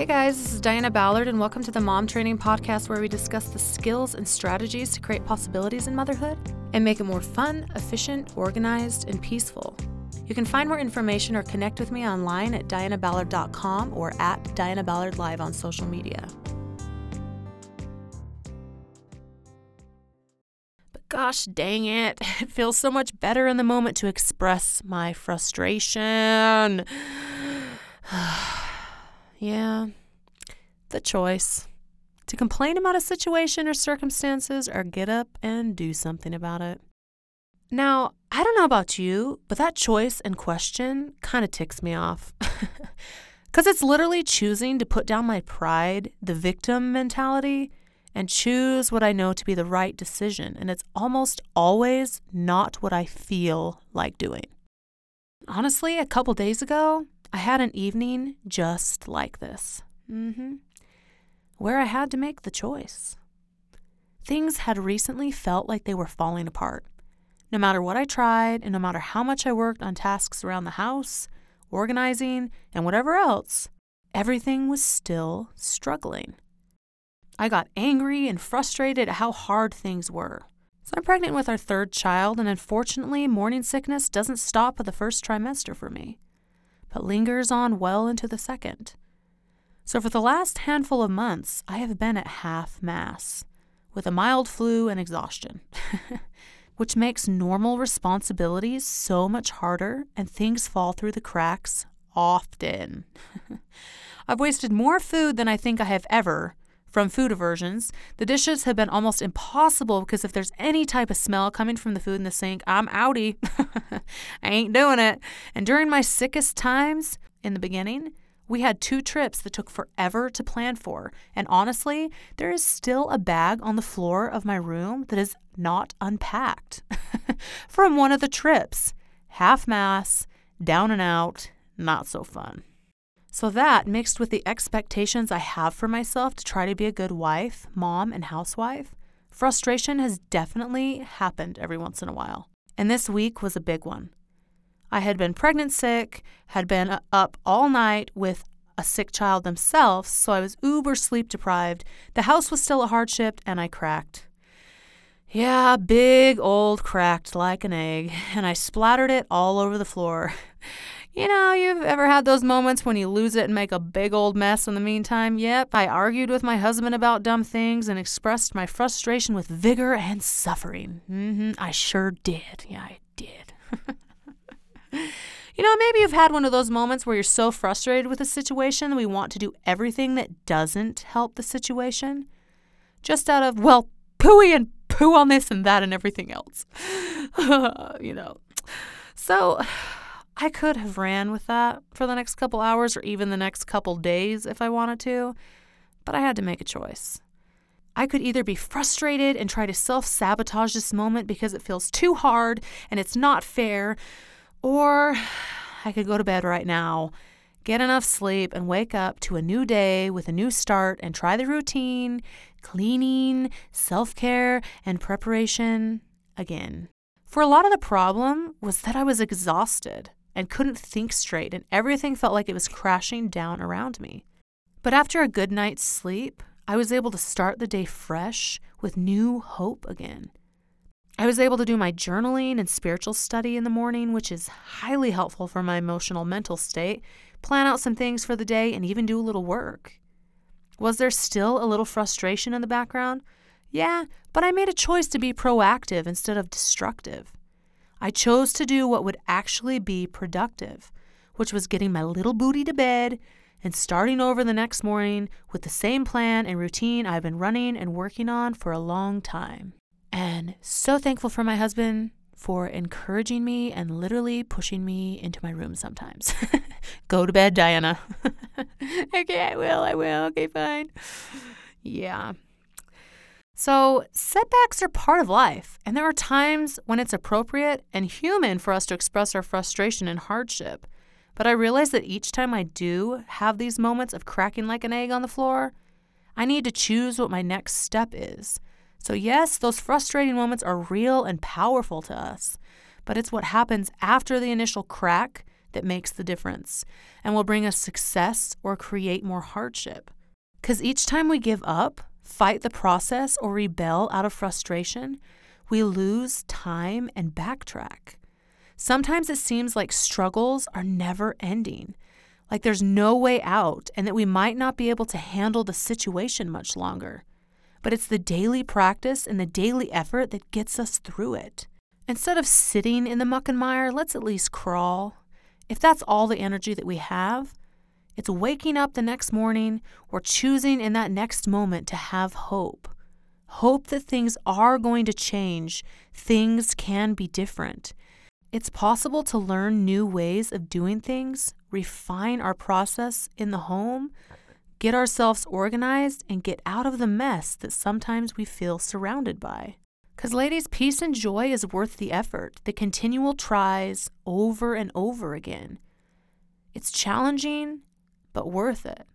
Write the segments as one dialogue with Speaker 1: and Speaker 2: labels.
Speaker 1: Hey guys, this is Diana Ballard, and welcome to the Mom Training Podcast, where we discuss the skills and strategies to create possibilities in motherhood and make it more fun, efficient, organized, and peaceful. You can find more information or connect with me online at dianaballard.com or at Diana Ballard Live on social media. But gosh dang it, it feels so much better in the moment to express my frustration. yeah, the choice to complain about a situation or circumstances or get up and do something about it. Now, I don't know about you, but that choice and question kind of ticks me off. Because it's literally choosing to put down my pride, the victim mentality, and choose what I know to be the right decision. And it's almost always not what I feel like doing. Honestly, a couple days ago, I had an evening just like this, mm-hmm. where I had to make the choice. Things had recently felt like they were falling apart. No matter what I tried, and no matter how much I worked on tasks around the house, organizing, and whatever else, everything was still struggling. I got angry and frustrated at how hard things were. So I'm pregnant with our third child, and unfortunately, morning sickness doesn't stop at the first trimester for me, but lingers on well into the second. So for the last handful of months, I have been at half mass with a mild flu and exhaustion. which makes normal responsibilities so much harder and things fall through the cracks often. I've wasted more food than I think I have ever from food aversions. The dishes have been almost impossible because if there's any type of smell coming from the food in the sink, I'm outie. I ain't doing it. And during my sickest times in the beginning, we had two trips that took forever to plan for, and honestly, there is still a bag on the floor of my room that is not unpacked from one of the trips. Half mass, down and out, not so fun. So, that mixed with the expectations I have for myself to try to be a good wife, mom, and housewife, frustration has definitely happened every once in a while. And this week was a big one. I had been pregnant sick, had been uh, up all night with a sick child themselves, so I was uber sleep deprived. The house was still a hardship, and I cracked. Yeah, big old cracked like an egg, and I splattered it all over the floor. You know, you've ever had those moments when you lose it and make a big old mess in the meantime? Yep, I argued with my husband about dumb things and expressed my frustration with vigor and suffering. Mm-hmm, I sure did. Yeah, I did. You know, maybe you've had one of those moments where you're so frustrated with a situation that we want to do everything that doesn't help the situation. Just out of, well, pooey and poo on this and that and everything else. you know. So I could have ran with that for the next couple hours or even the next couple days if I wanted to, but I had to make a choice. I could either be frustrated and try to self sabotage this moment because it feels too hard and it's not fair, or I could go to bed right now, get enough sleep, and wake up to a new day with a new start and try the routine, cleaning, self care, and preparation again. For a lot of the problem was that I was exhausted and couldn't think straight, and everything felt like it was crashing down around me. But after a good night's sleep, I was able to start the day fresh with new hope again. I was able to do my journaling and spiritual study in the morning, which is highly helpful for my emotional mental state, plan out some things for the day, and even do a little work. Was there still a little frustration in the background? Yeah, but I made a choice to be proactive instead of destructive. I chose to do what would actually be productive, which was getting my little booty to bed and starting over the next morning with the same plan and routine I've been running and working on for a long time. And so thankful for my husband for encouraging me and literally pushing me into my room sometimes. Go to bed, Diana. okay, I will, I will. Okay, fine. Yeah. So, setbacks are part of life, and there are times when it's appropriate and human for us to express our frustration and hardship. But I realize that each time I do have these moments of cracking like an egg on the floor, I need to choose what my next step is so, yes, those frustrating moments are real and powerful to us, but it's what happens after the initial crack that makes the difference and will bring us success or create more hardship. Because each time we give up, fight the process, or rebel out of frustration, we lose time and backtrack. Sometimes it seems like struggles are never ending, like there's no way out, and that we might not be able to handle the situation much longer. But it's the daily practice and the daily effort that gets us through it. Instead of sitting in the muck and mire, let's at least crawl. If that's all the energy that we have, it's waking up the next morning or choosing in that next moment to have hope. Hope that things are going to change, things can be different. It's possible to learn new ways of doing things, refine our process in the home, get ourselves organized, and get out of the mess that sometimes we feel surrounded by. Because, ladies, peace and joy is worth the effort, the continual tries over and over again. It's challenging, but worth it.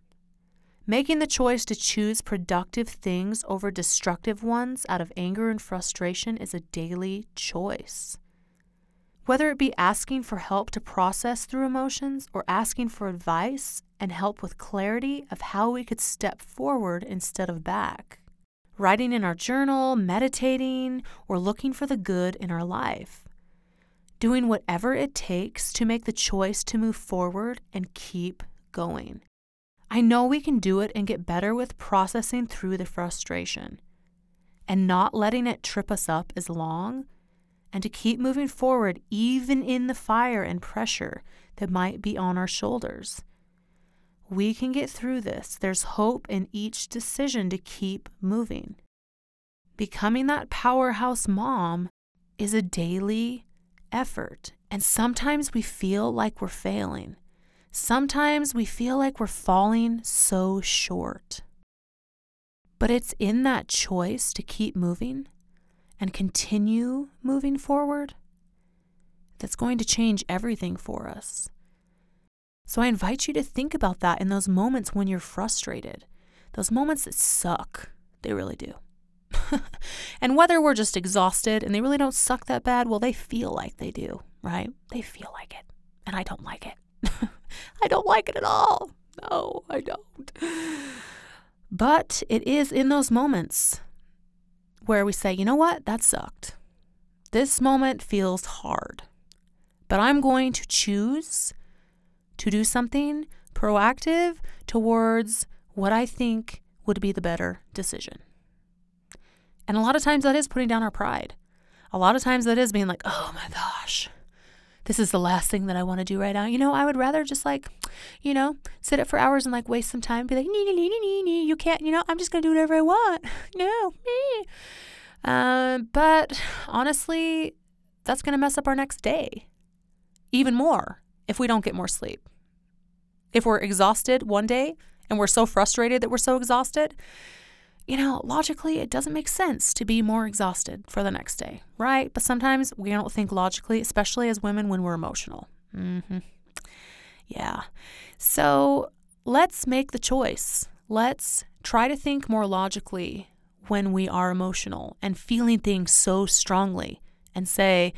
Speaker 1: Making the choice to choose productive things over destructive ones out of anger and frustration is a daily choice. Whether it be asking for help to process through emotions or asking for advice and help with clarity of how we could step forward instead of back. Writing in our journal, meditating, or looking for the good in our life. Doing whatever it takes to make the choice to move forward and keep going. I know we can do it and get better with processing through the frustration and not letting it trip us up as long and to keep moving forward even in the fire and pressure that might be on our shoulders. We can get through this. There's hope in each decision to keep moving. Becoming that powerhouse mom is a daily effort, and sometimes we feel like we're failing. Sometimes we feel like we're falling so short. But it's in that choice to keep moving and continue moving forward that's going to change everything for us. So I invite you to think about that in those moments when you're frustrated, those moments that suck. They really do. and whether we're just exhausted and they really don't suck that bad, well, they feel like they do, right? They feel like it. And I don't like it. I don't like it at all. No, I don't. But it is in those moments where we say, you know what, that sucked. This moment feels hard, but I'm going to choose to do something proactive towards what I think would be the better decision. And a lot of times that is putting down our pride. A lot of times that is being like, oh my gosh, this is the last thing that I want to do right now. You know, I would rather just like, you know, sit up for hours and like waste some time, be like, nee, nee, nee, nee, nee, you can't, you know, I'm just going to do whatever I want. No, me. Uh, but honestly, that's going to mess up our next day even more if we don't get more sleep. If we're exhausted one day and we're so frustrated that we're so exhausted, you know, logically, it doesn't make sense to be more exhausted for the next day, right? But sometimes we don't think logically, especially as women when we're emotional. Mm-hmm. Yeah. So let's make the choice. Let's try to think more logically when we are emotional and feeling things so strongly and say,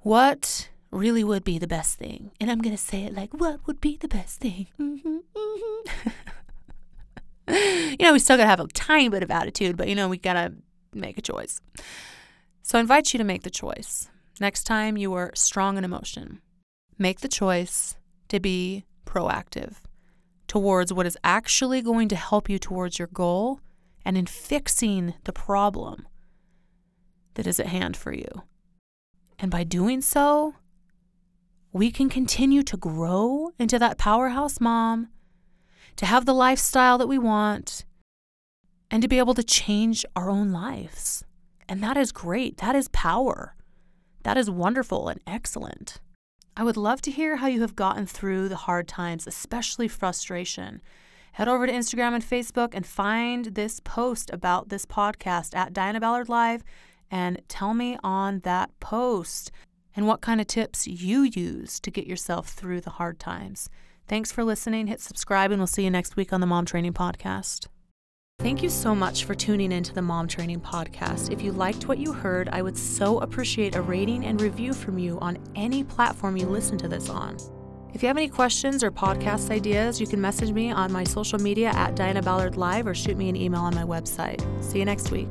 Speaker 1: what really would be the best thing? And I'm going to say it like, what would be the best thing? Mm-hmm, mm-hmm. you know, we still got to have a tiny bit of attitude, but you know, we got to make a choice. So I invite you to make the choice. Next time you are strong in emotion, make the choice to be proactive towards what is actually going to help you towards your goal and in fixing the problem that is at hand for you. And by doing so, we can continue to grow into that powerhouse mom to have the lifestyle that we want, and to be able to change our own lives. And that is great. That is power. That is wonderful and excellent. I would love to hear how you have gotten through the hard times, especially frustration. Head over to Instagram and Facebook and find this post about this podcast at Diana Ballard Live and tell me on that post and what kind of tips you use to get yourself through the hard times. Thanks for listening. Hit subscribe, and we'll see you next week on the Mom Training Podcast. Thank you so much for tuning into the Mom Training Podcast. If you liked what you heard, I would so appreciate a rating and review from you on any platform you listen to this on. If you have any questions or podcast ideas, you can message me on my social media at Diana Ballard Live or shoot me an email on my website. See you next week.